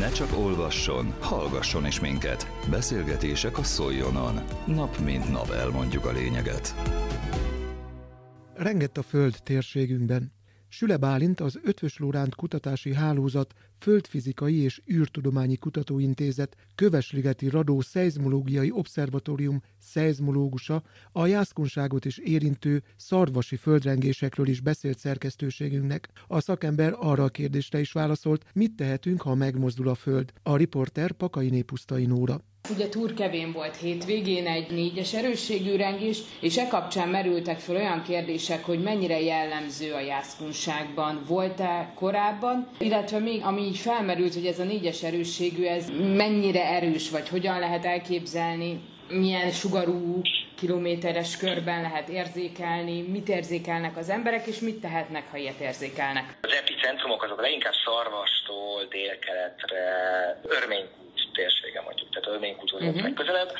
Ne csak olvasson, hallgasson is minket. Beszélgetések a Szoljonon. Nap mint nap elmondjuk a lényeget. Rengett a föld térségünkben. Süle Bálint az Ötvös Lóránt Kutatási Hálózat Földfizikai és űrtudományi kutatóintézet Kövesligeti Radó Szeizmológiai Obszervatórium szeizmológusa a jászkunságot is érintő szarvasi földrengésekről is beszélt szerkesztőségünknek. A szakember arra a kérdésre is válaszolt, mit tehetünk, ha megmozdul a föld. A riporter Pakai Népusztai Nóra. Ugye Turkevén volt hétvégén egy négyes erősségű rengés, és e kapcsán merültek fel olyan kérdések, hogy mennyire jellemző a jászkunságban, volt-e korábban, illetve még ami így felmerült, hogy ez a négyes erősségű, ez mennyire erős, vagy hogyan lehet elképzelni, milyen sugarú kilométeres körben lehet érzékelni, mit érzékelnek az emberek, és mit tehetnek, ha ilyet érzékelnek. Az epicentrumok azok leginkább Szarvastól délkeletre, Örménykút Örménykút uh-huh. Mhm. legközelebb.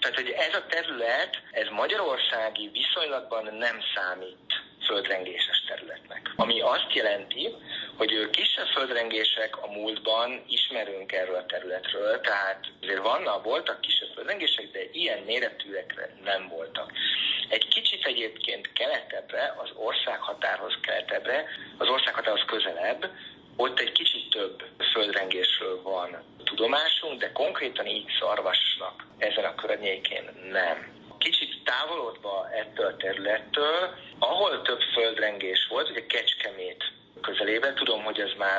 Tehát, hogy ez a terület, ez magyarországi viszonylatban nem számít földrengéses területnek. Ami azt jelenti, hogy kisebb földrengések a múltban ismerünk erről a területről, tehát azért vannak, voltak kisebb földrengések, de ilyen méretűekre nem voltak. Egy kicsit egyébként keletebbre, az országhatárhoz keletebbre, az országhatárhoz közelebb, ott egy kicsit több földrengésről van tudomásunk, de konkrétan így szarvasnak ezen a környékén nem. Kicsit távolodva ettől a területtől, ahol több földrengés volt, ugye Kecskemét közelében, tudom, hogy ez már